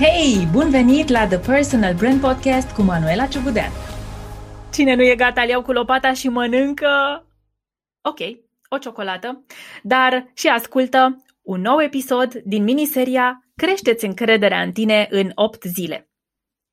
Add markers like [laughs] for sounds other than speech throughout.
Hei, bun venit la The Personal Brand Podcast cu Manuela Ciugudean. Cine nu e gata, îl iau cu lopata și mănâncă... Ok, o ciocolată, dar și ascultă un nou episod din miniseria Creșteți încrederea în tine în 8 zile.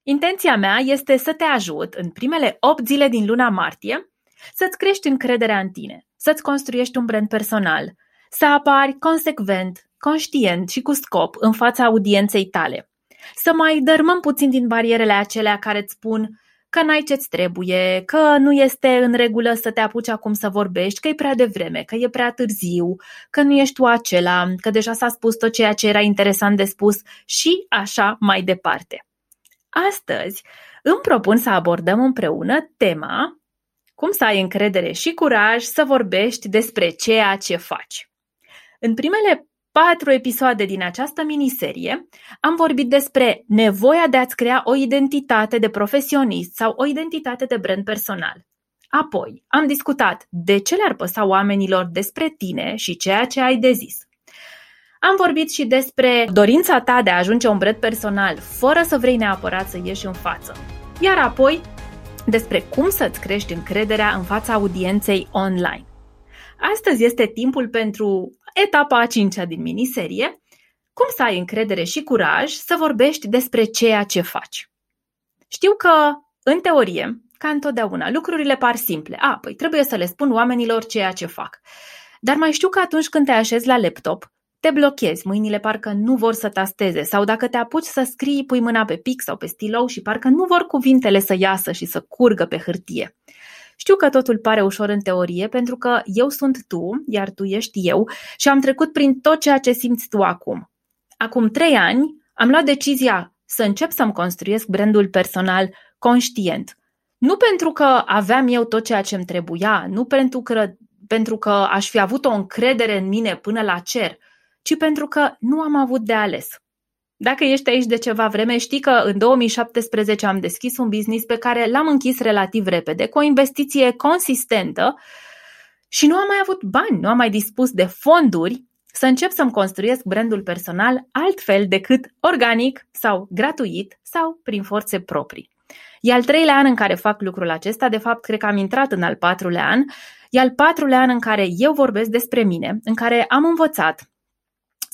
Intenția mea este să te ajut în primele 8 zile din luna martie să-ți crești încrederea în tine, să-ți construiești un brand personal, să apari consecvent, conștient și cu scop în fața audienței tale. Să mai dărmăm puțin din barierele acelea care îți spun că n-ai ce-ți trebuie, că nu este în regulă să te apuci acum să vorbești, că e prea devreme, că e prea târziu, că nu ești tu acela, că deja s-a spus tot ceea ce era interesant de spus și așa mai departe. Astăzi îmi propun să abordăm împreună tema cum să ai încredere și curaj să vorbești despre ceea ce faci. În primele patru episoade din această miniserie am vorbit despre nevoia de a-ți crea o identitate de profesionist sau o identitate de brand personal. Apoi, am discutat de ce le-ar păsa oamenilor despre tine și ceea ce ai de zis. Am vorbit și despre dorința ta de a ajunge un brand personal fără să vrei neapărat să ieși în față. Iar apoi, despre cum să-ți crești încrederea în fața audienței online. Astăzi este timpul pentru etapa a cincea din miniserie, cum să ai încredere și curaj să vorbești despre ceea ce faci. Știu că, în teorie, ca întotdeauna, lucrurile par simple. A, păi trebuie să le spun oamenilor ceea ce fac. Dar mai știu că atunci când te așezi la laptop, te blochezi, mâinile parcă nu vor să tasteze sau dacă te apuci să scrii, pui mâna pe pic sau pe stilou și parcă nu vor cuvintele să iasă și să curgă pe hârtie. Știu că totul pare ușor în teorie pentru că eu sunt tu, iar tu ești eu și am trecut prin tot ceea ce simți tu acum. Acum trei ani am luat decizia să încep să-mi construiesc brandul personal conștient. Nu pentru că aveam eu tot ceea ce îmi trebuia, nu pentru că, pentru că aș fi avut o încredere în mine până la cer, ci pentru că nu am avut de ales. Dacă ești aici de ceva vreme, știi că în 2017 am deschis un business pe care l-am închis relativ repede, cu o investiție consistentă și nu am mai avut bani, nu am mai dispus de fonduri să încep să-mi construiesc brandul personal altfel decât organic sau gratuit sau prin forțe proprii. E al treilea an în care fac lucrul acesta, de fapt cred că am intrat în al patrulea an, e al patrulea an în care eu vorbesc despre mine, în care am învățat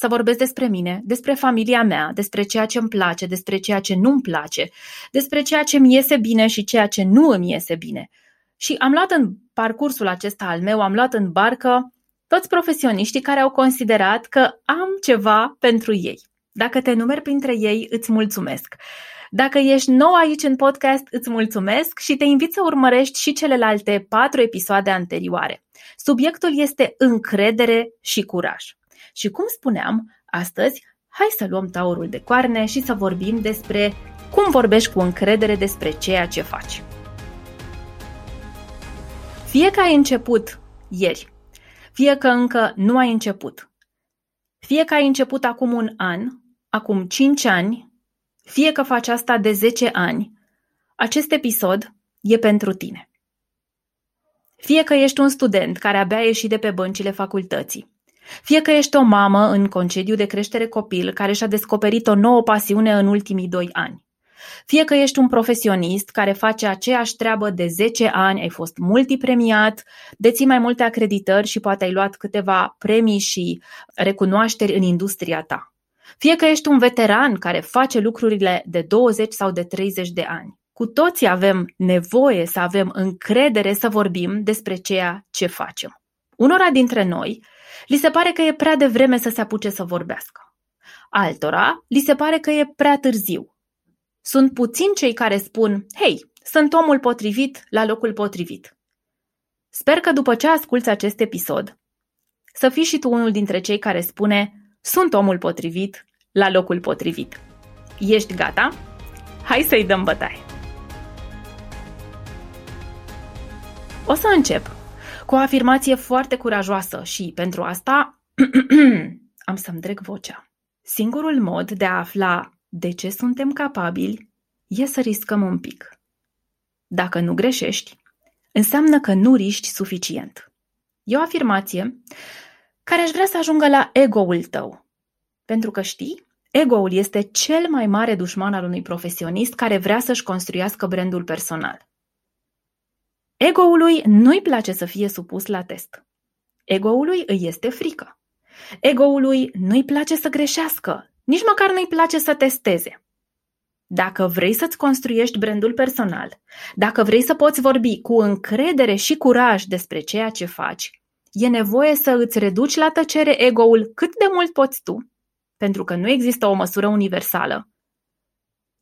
să vorbesc despre mine, despre familia mea, despre ceea ce îmi place, despre ceea ce nu-mi place, despre ceea ce mi iese bine și ceea ce nu îmi iese bine. Și am luat în parcursul acesta al meu, am luat în barcă toți profesioniștii care au considerat că am ceva pentru ei. Dacă te numeri printre ei, îți mulțumesc. Dacă ești nou aici în podcast, îți mulțumesc și te invit să urmărești și celelalte patru episoade anterioare. Subiectul este încredere și curaj. Și cum spuneam, astăzi, hai să luăm taurul de coarne și să vorbim despre cum vorbești cu încredere despre ceea ce faci. Fie că ai început ieri, fie că încă nu ai început, fie că ai început acum un an, acum 5 ani, fie că faci asta de 10 ani, acest episod e pentru tine. Fie că ești un student care abia a ieșit de pe băncile facultății, fie că ești o mamă în concediu de creștere copil care și-a descoperit o nouă pasiune în ultimii doi ani. Fie că ești un profesionist care face aceeași treabă de 10 ani, ai fost multipremiat, deții mai multe acreditări și poate ai luat câteva premii și recunoașteri în industria ta. Fie că ești un veteran care face lucrurile de 20 sau de 30 de ani. Cu toții avem nevoie să avem încredere să vorbim despre ceea ce facem. Unora dintre noi li se pare că e prea devreme să se apuce să vorbească. Altora li se pare că e prea târziu. Sunt puțini cei care spun, hei, sunt omul potrivit la locul potrivit. Sper că după ce asculți acest episod, să fii și tu unul dintre cei care spune, sunt omul potrivit la locul potrivit. Ești gata? Hai să-i dăm bătaie! O să încep cu o afirmație foarte curajoasă și, pentru asta, [clears throat] am să-mi dreg vocea. Singurul mod de a afla de ce suntem capabili e să riscăm un pic. Dacă nu greșești, înseamnă că nu riști suficient. E o afirmație care aș vrea să ajungă la ego-ul tău. Pentru că știi, Ego-ul este cel mai mare dușman al unui profesionist care vrea să-și construiască brandul personal. Ego-ului nu-i place să fie supus la test. Ego-ului îi este frică. Ego-ului nu-i place să greșească, nici măcar nu-i place să testeze. Dacă vrei să-ți construiești brandul personal, dacă vrei să poți vorbi cu încredere și curaj despre ceea ce faci, e nevoie să îți reduci la tăcere ego-ul cât de mult poți tu, pentru că nu există o măsură universală,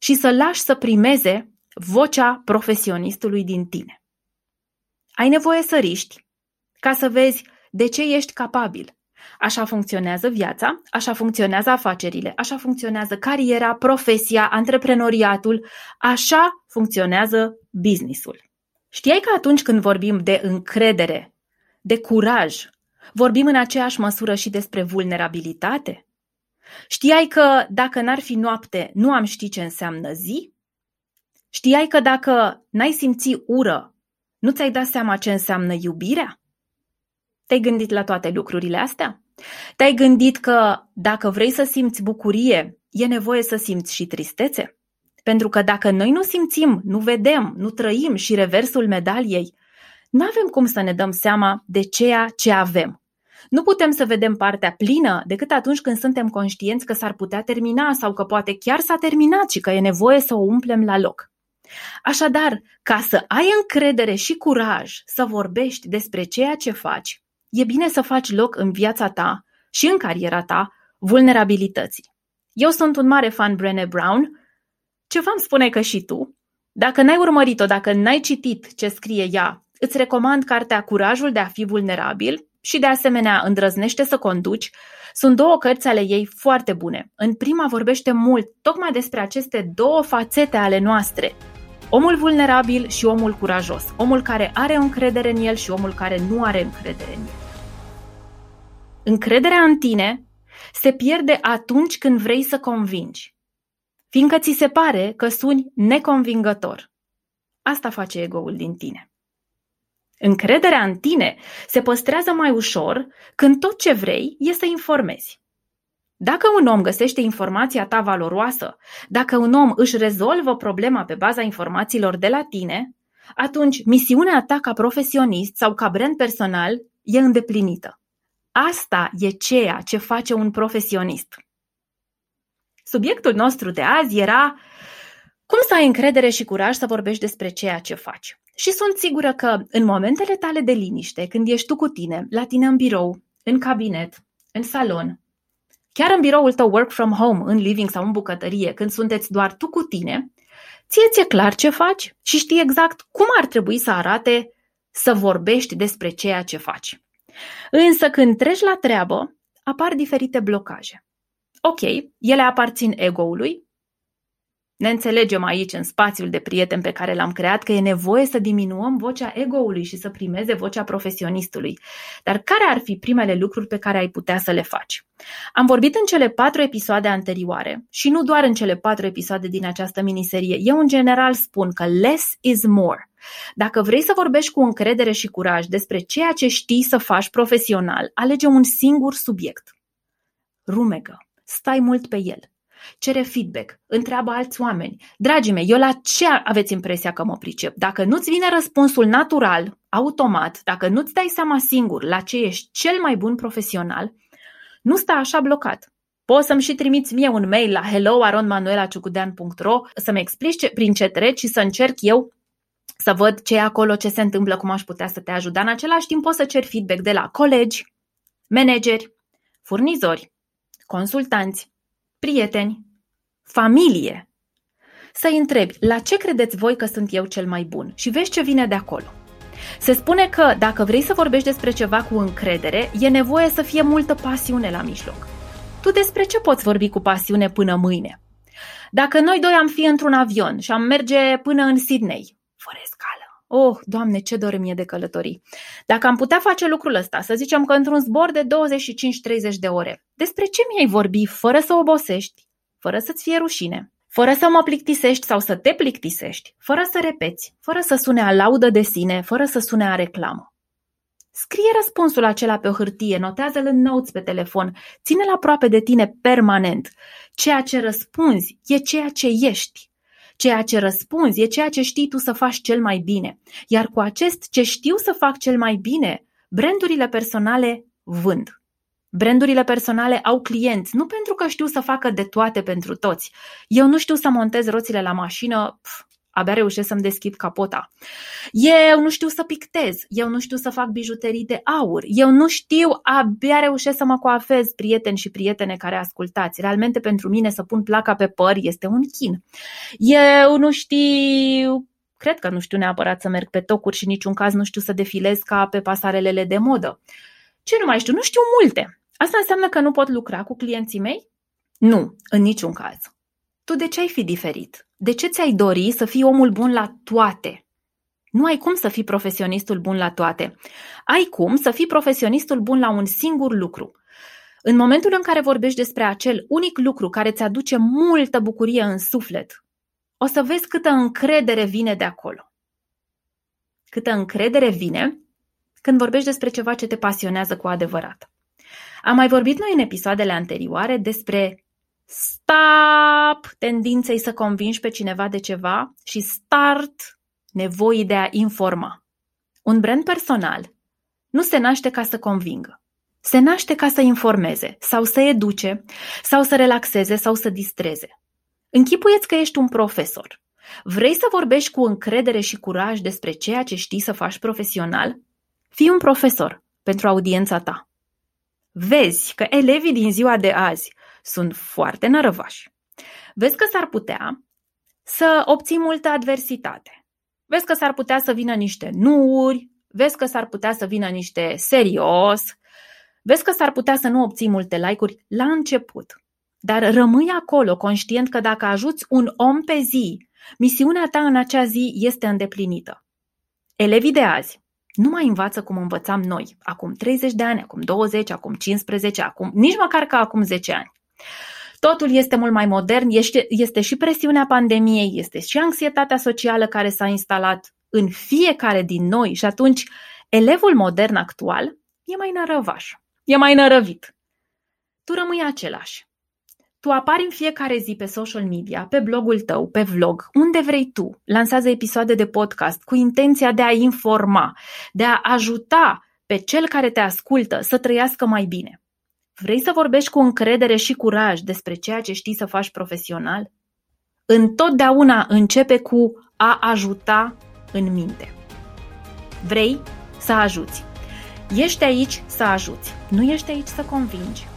și să lași să primeze vocea profesionistului din tine. Ai nevoie să riști ca să vezi de ce ești capabil. Așa funcționează viața, așa funcționează afacerile, așa funcționează cariera, profesia, antreprenoriatul, așa funcționează businessul. Știai că atunci când vorbim de încredere, de curaj, vorbim în aceeași măsură și despre vulnerabilitate? Știai că dacă n-ar fi noapte, nu am ști ce înseamnă zi? Știai că dacă n-ai simți ură, nu ți-ai dat seama ce înseamnă iubirea? Te-ai gândit la toate lucrurile astea? Te-ai gândit că dacă vrei să simți bucurie, e nevoie să simți și tristețe? Pentru că dacă noi nu simțim, nu vedem, nu trăim și reversul medaliei, nu avem cum să ne dăm seama de ceea ce avem. Nu putem să vedem partea plină decât atunci când suntem conștienți că s-ar putea termina sau că poate chiar s-a terminat și că e nevoie să o umplem la loc. Așadar, ca să ai încredere și curaj să vorbești despre ceea ce faci, e bine să faci loc în viața ta și în cariera ta vulnerabilității. Eu sunt un mare fan Brené Brown. Ce v-am spune că și tu? Dacă n-ai urmărit-o, dacă n-ai citit ce scrie ea, îți recomand cartea Curajul de a fi vulnerabil și de asemenea Îndrăznește să conduci. Sunt două cărți ale ei foarte bune. În prima vorbește mult tocmai despre aceste două fațete ale noastre, Omul vulnerabil și omul curajos. Omul care are încredere în el și omul care nu are încredere în el. Încrederea în tine se pierde atunci când vrei să convingi, fiindcă ți se pare că suni neconvingător. Asta face ego-ul din tine. Încrederea în tine se păstrează mai ușor când tot ce vrei e să informezi. Dacă un om găsește informația ta valoroasă, dacă un om își rezolvă problema pe baza informațiilor de la tine, atunci misiunea ta ca profesionist sau ca brand personal e îndeplinită. Asta e ceea ce face un profesionist. Subiectul nostru de azi era cum să ai încredere și curaj să vorbești despre ceea ce faci. Și sunt sigură că în momentele tale de liniște, când ești tu cu tine, la tine în birou, în cabinet, în salon, Chiar în biroul tău work from home, în living sau în bucătărie, când sunteți doar tu cu tine, ție ți-e clar ce faci și știi exact cum ar trebui să arate să vorbești despre ceea ce faci. Însă când treci la treabă, apar diferite blocaje. Ok, ele aparțin ego-ului, ne înțelegem aici, în spațiul de prieten pe care l-am creat, că e nevoie să diminuăm vocea ego-ului și să primeze vocea profesionistului. Dar care ar fi primele lucruri pe care ai putea să le faci? Am vorbit în cele patru episoade anterioare și nu doar în cele patru episoade din această miniserie. Eu, în general, spun că less is more. Dacă vrei să vorbești cu încredere și curaj despre ceea ce știi să faci profesional, alege un singur subiect. Rumegă. Stai mult pe el cere feedback, întreabă alți oameni. Dragii mei, eu la ce aveți impresia că mă pricep? Dacă nu-ți vine răspunsul natural, automat, dacă nu-ți dai seama singur la ce ești cel mai bun profesional, nu sta așa blocat. Poți să-mi și trimiți mie un mail la hello.manuelaciucudean.ro să-mi explici ce, prin ce treci și să încerc eu să văd ce e acolo, ce se întâmplă, cum aș putea să te ajut. Dar în același timp poți să cer feedback de la colegi, manageri, furnizori, consultanți, prieteni, familie. Să-i întrebi, la ce credeți voi că sunt eu cel mai bun? Și vezi ce vine de acolo. Se spune că dacă vrei să vorbești despre ceva cu încredere, e nevoie să fie multă pasiune la mijloc. Tu despre ce poți vorbi cu pasiune până mâine? Dacă noi doi am fi într-un avion și am merge până în Sydney, fără scală. Oh, Doamne, ce dor mie de călătorii! Dacă am putea face lucrul ăsta, să zicem că într-un zbor de 25-30 de ore, despre ce mi-ai vorbi fără să obosești, fără să-ți fie rușine, fără să mă plictisești sau să te plictisești, fără să repeți, fără să sune a laudă de sine, fără să sune a reclamă. Scrie răspunsul acela pe o hârtie, notează-l în notes pe telefon, ține-l aproape de tine permanent. Ceea ce răspunzi e ceea ce ești. Ceea ce răspunzi e ceea ce știi tu să faci cel mai bine. Iar cu acest ce știu să fac cel mai bine, brandurile personale vând. Brandurile personale au clienți, nu pentru că știu să facă de toate pentru toți. Eu nu știu să montez roțile la mașină, pf, abia reușesc să-mi deschid capota. Eu nu știu să pictez, eu nu știu să fac bijuterii de aur, eu nu știu, abia reușesc să mă coafez, prieteni și prietene care ascultați. Realmente pentru mine să pun placa pe păr este un chin. Eu nu știu cred că nu știu neapărat să merg pe tocuri și niciun caz nu știu să defilez ca pe pasarelele de modă. Ce nu mai știu? Nu știu multe. Asta înseamnă că nu pot lucra cu clienții mei? Nu, în niciun caz. Tu de ce ai fi diferit? De ce ți-ai dori să fii omul bun la toate? Nu ai cum să fii profesionistul bun la toate. Ai cum să fii profesionistul bun la un singur lucru. În momentul în care vorbești despre acel unic lucru care ți aduce multă bucurie în suflet, o să vezi câtă încredere vine de acolo. Câtă încredere vine când vorbești despre ceva ce te pasionează cu adevărat. Am mai vorbit noi în episoadele anterioare despre stop tendinței să convingi pe cineva de ceva și start nevoii de a informa. Un brand personal nu se naște ca să convingă. Se naște ca să informeze sau să educe sau să relaxeze sau să distreze. Închipuieți că ești un profesor. Vrei să vorbești cu încredere și curaj despre ceea ce știi să faci profesional? Fii un profesor pentru audiența ta. Vezi că elevii din ziua de azi sunt foarte nărăvași. Vezi că s-ar putea să obții multă adversitate. Vezi că s-ar putea să vină niște nuuri, vezi că s-ar putea să vină niște serios, vezi că s-ar putea să nu obții multe like-uri la început. Dar rămâi acolo, conștient că dacă ajuți un om pe zi, misiunea ta în acea zi este îndeplinită. Elevii de azi nu mai învață cum învățam noi, acum 30 de ani, acum 20, acum 15, acum, nici măcar ca acum 10 ani. Totul este mult mai modern, este, este și presiunea pandemiei, este și anxietatea socială care s-a instalat în fiecare din noi și atunci elevul modern actual e mai nărăvaș, e mai nărăvit. Tu rămâi același. Tu apari în fiecare zi pe social media, pe blogul tău, pe vlog, unde vrei tu. Lansează episoade de podcast cu intenția de a informa, de a ajuta pe cel care te ascultă să trăiască mai bine. Vrei să vorbești cu încredere și curaj despre ceea ce știi să faci profesional? Întotdeauna începe cu a ajuta în minte. Vrei să ajuți. Ești aici să ajuți, nu ești aici să convingi.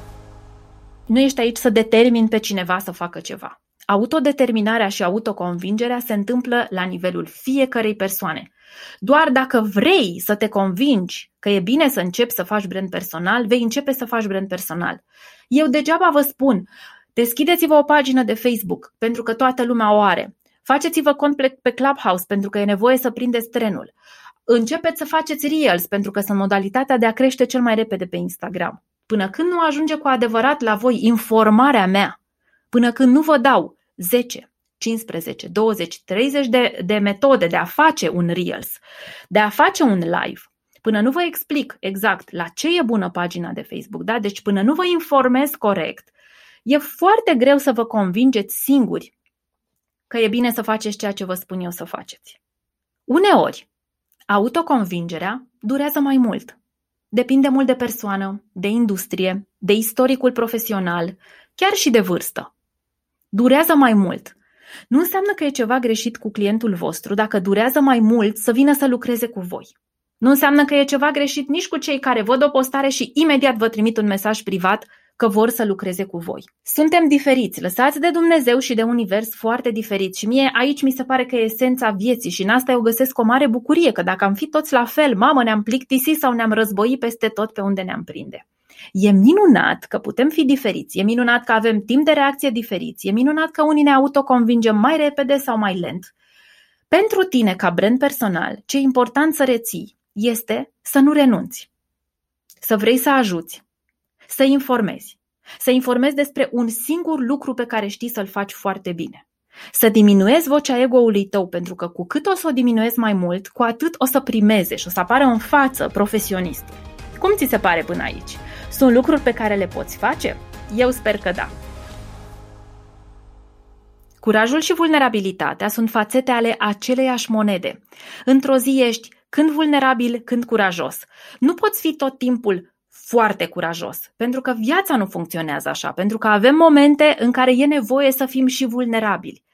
Nu ești aici să determini pe cineva să facă ceva. Autodeterminarea și autoconvingerea se întâmplă la nivelul fiecărei persoane. Doar dacă vrei să te convingi că e bine să începi să faci brand personal, vei începe să faci brand personal. Eu degeaba vă spun, deschideți-vă o pagină de Facebook, pentru că toată lumea o are. Faceți-vă cont pe Clubhouse, pentru că e nevoie să prindeți trenul. Începeți să faceți Reels, pentru că sunt modalitatea de a crește cel mai repede pe Instagram. Până când nu ajunge cu adevărat la voi informarea mea, până când nu vă dau 10, 15, 20, 30 de, de metode de a face un Reels, de a face un live, până nu vă explic exact la ce e bună pagina de Facebook, da? deci până nu vă informez corect, e foarte greu să vă convingeți singuri că e bine să faceți ceea ce vă spun eu să faceți. Uneori, autoconvingerea durează mai mult. Depinde mult de persoană, de industrie, de istoricul profesional, chiar și de vârstă. Durează mai mult. Nu înseamnă că e ceva greșit cu clientul vostru dacă durează mai mult să vină să lucreze cu voi. Nu înseamnă că e ceva greșit nici cu cei care văd o postare și imediat vă trimit un mesaj privat că vor să lucreze cu voi. Suntem diferiți, lăsați de Dumnezeu și de univers foarte diferiți și mie aici mi se pare că e esența vieții și în asta eu găsesc o mare bucurie că dacă am fi toți la fel, mamă, ne-am plictisit sau ne-am război peste tot pe unde ne-am prinde. E minunat că putem fi diferiți, e minunat că avem timp de reacție diferiți, e minunat că unii ne autoconvingem mai repede sau mai lent. Pentru tine, ca brand personal, ce e important să reții este să nu renunți, să vrei să ajuți, să informezi. Să informezi despre un singur lucru pe care știi să-l faci foarte bine. Să diminuezi vocea ego-ului tău, pentru că cu cât o să o diminuezi mai mult, cu atât o să primeze și o să apară în față profesionist. Cum ți se pare până aici? Sunt lucruri pe care le poți face? Eu sper că da. Curajul și vulnerabilitatea sunt fațete ale aceleiași monede. Într-o zi ești când vulnerabil, când curajos. Nu poți fi tot timpul foarte curajos, pentru că viața nu funcționează așa, pentru că avem momente în care e nevoie să fim și vulnerabili.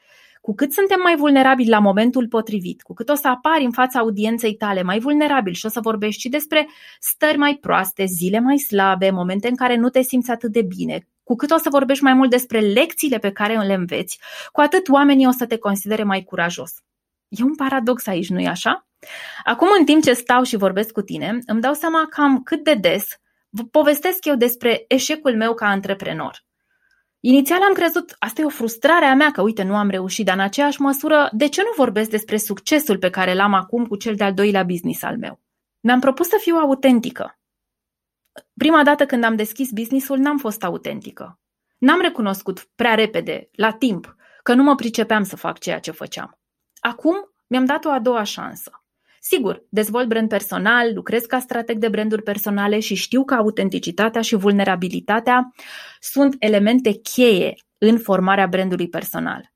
Cu cât suntem mai vulnerabili la momentul potrivit, cu cât o să apari în fața audienței tale mai vulnerabil și o să vorbești și despre stări mai proaste, zile mai slabe, momente în care nu te simți atât de bine, cu cât o să vorbești mai mult despre lecțiile pe care le înveți, cu atât oamenii o să te considere mai curajos. E un paradox aici, nu-i așa? Acum, în timp ce stau și vorbesc cu tine, îmi dau seama cam cât de des vă povestesc eu despre eșecul meu ca antreprenor. Inițial am crezut, asta e o frustrare a mea că uite nu am reușit, dar în aceeași măsură, de ce nu vorbesc despre succesul pe care l-am acum cu cel de-al doilea business al meu? Mi-am propus să fiu autentică. Prima dată când am deschis businessul n-am fost autentică. N-am recunoscut prea repede, la timp, că nu mă pricepeam să fac ceea ce făceam. Acum mi-am dat o a doua șansă. Sigur, dezvolt brand personal, lucrez ca strateg de branduri personale și știu că autenticitatea și vulnerabilitatea sunt elemente cheie în formarea brandului personal.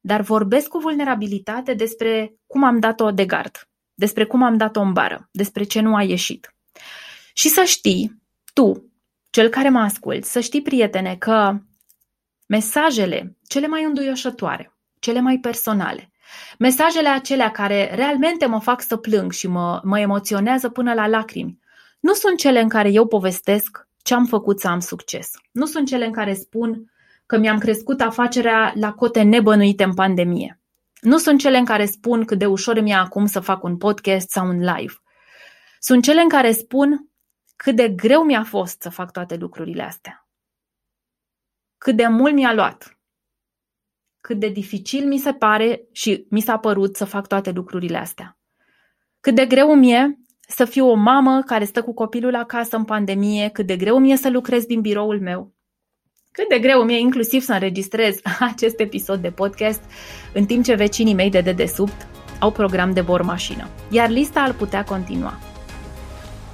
Dar vorbesc cu vulnerabilitate despre cum am dat-o de gard, despre cum am dat-o în bară, despre ce nu a ieșit. Și să știi, tu, cel care mă asculți, să știi, prietene, că mesajele cele mai înduioșătoare, cele mai personale, Mesajele acelea care realmente mă fac să plâng și mă, mă emoționează până la lacrimi, nu sunt cele în care eu povestesc ce am făcut să am succes. Nu sunt cele în care spun că mi-am crescut afacerea la cote nebănuite în pandemie. Nu sunt cele în care spun cât de ușor mi-e acum să fac un podcast sau un live. Sunt cele în care spun cât de greu mi-a fost să fac toate lucrurile astea. Cât de mult mi-a luat cât de dificil mi se pare și mi s-a părut să fac toate lucrurile astea. Cât de greu mi e să fiu o mamă care stă cu copilul acasă în pandemie, cât de greu mi e să lucrez din biroul meu, cât de greu mi e inclusiv să înregistrez [laughs] acest episod de podcast în timp ce vecinii mei de dedesubt au program de bormașină. Iar lista ar putea continua.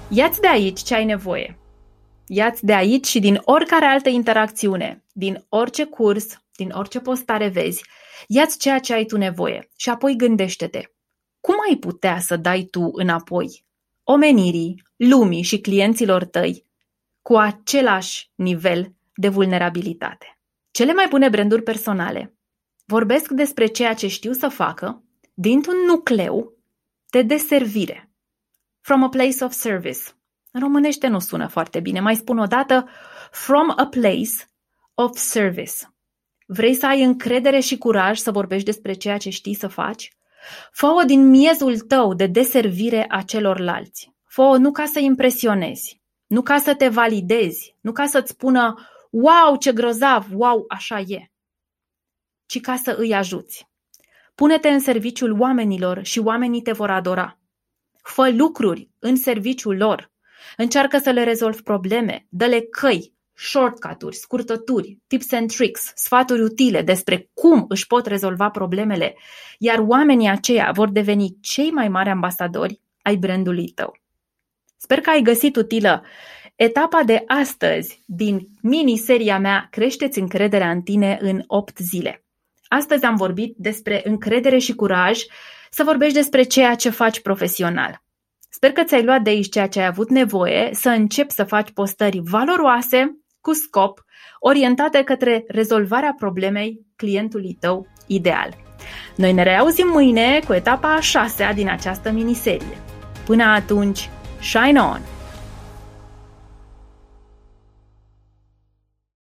Iați de aici ce ai nevoie. Iați de aici și din oricare altă interacțiune, din orice curs, din orice postare vezi, ia-ți ceea ce ai tu nevoie și apoi gândește-te. Cum ai putea să dai tu înapoi omenirii, lumii și clienților tăi cu același nivel de vulnerabilitate? Cele mai bune branduri personale vorbesc despre ceea ce știu să facă dintr-un nucleu de deservire. From a place of service. În românește nu sună foarte bine. Mai spun o dată, from a place of service. Vrei să ai încredere și curaj să vorbești despre ceea ce știi să faci? Fă-o din miezul tău de deservire a celorlalți. Fă-o nu ca să impresionezi, nu ca să te validezi, nu ca să-ți spună wow, ce grozav, wow, așa e, ci ca să îi ajuți. Pune-te în serviciul oamenilor și oamenii te vor adora. Fă lucruri în serviciul lor. Încearcă să le rezolvi probleme, dă-le căi, shortcut-uri, scurtături, tips and tricks, sfaturi utile despre cum își pot rezolva problemele, iar oamenii aceia vor deveni cei mai mari ambasadori ai brandului tău. Sper că ai găsit utilă etapa de astăzi din mini-seria mea Creșteți încrederea în tine în 8 zile. Astăzi am vorbit despre încredere și curaj, să vorbești despre ceea ce faci profesional. Sper că ți-ai luat de aici ceea ce ai avut nevoie, să începi să faci postări valoroase cu scop, orientate către rezolvarea problemei clientului tău ideal. Noi ne reauzim mâine cu etapa a șasea din această miniserie. Până atunci, shine on!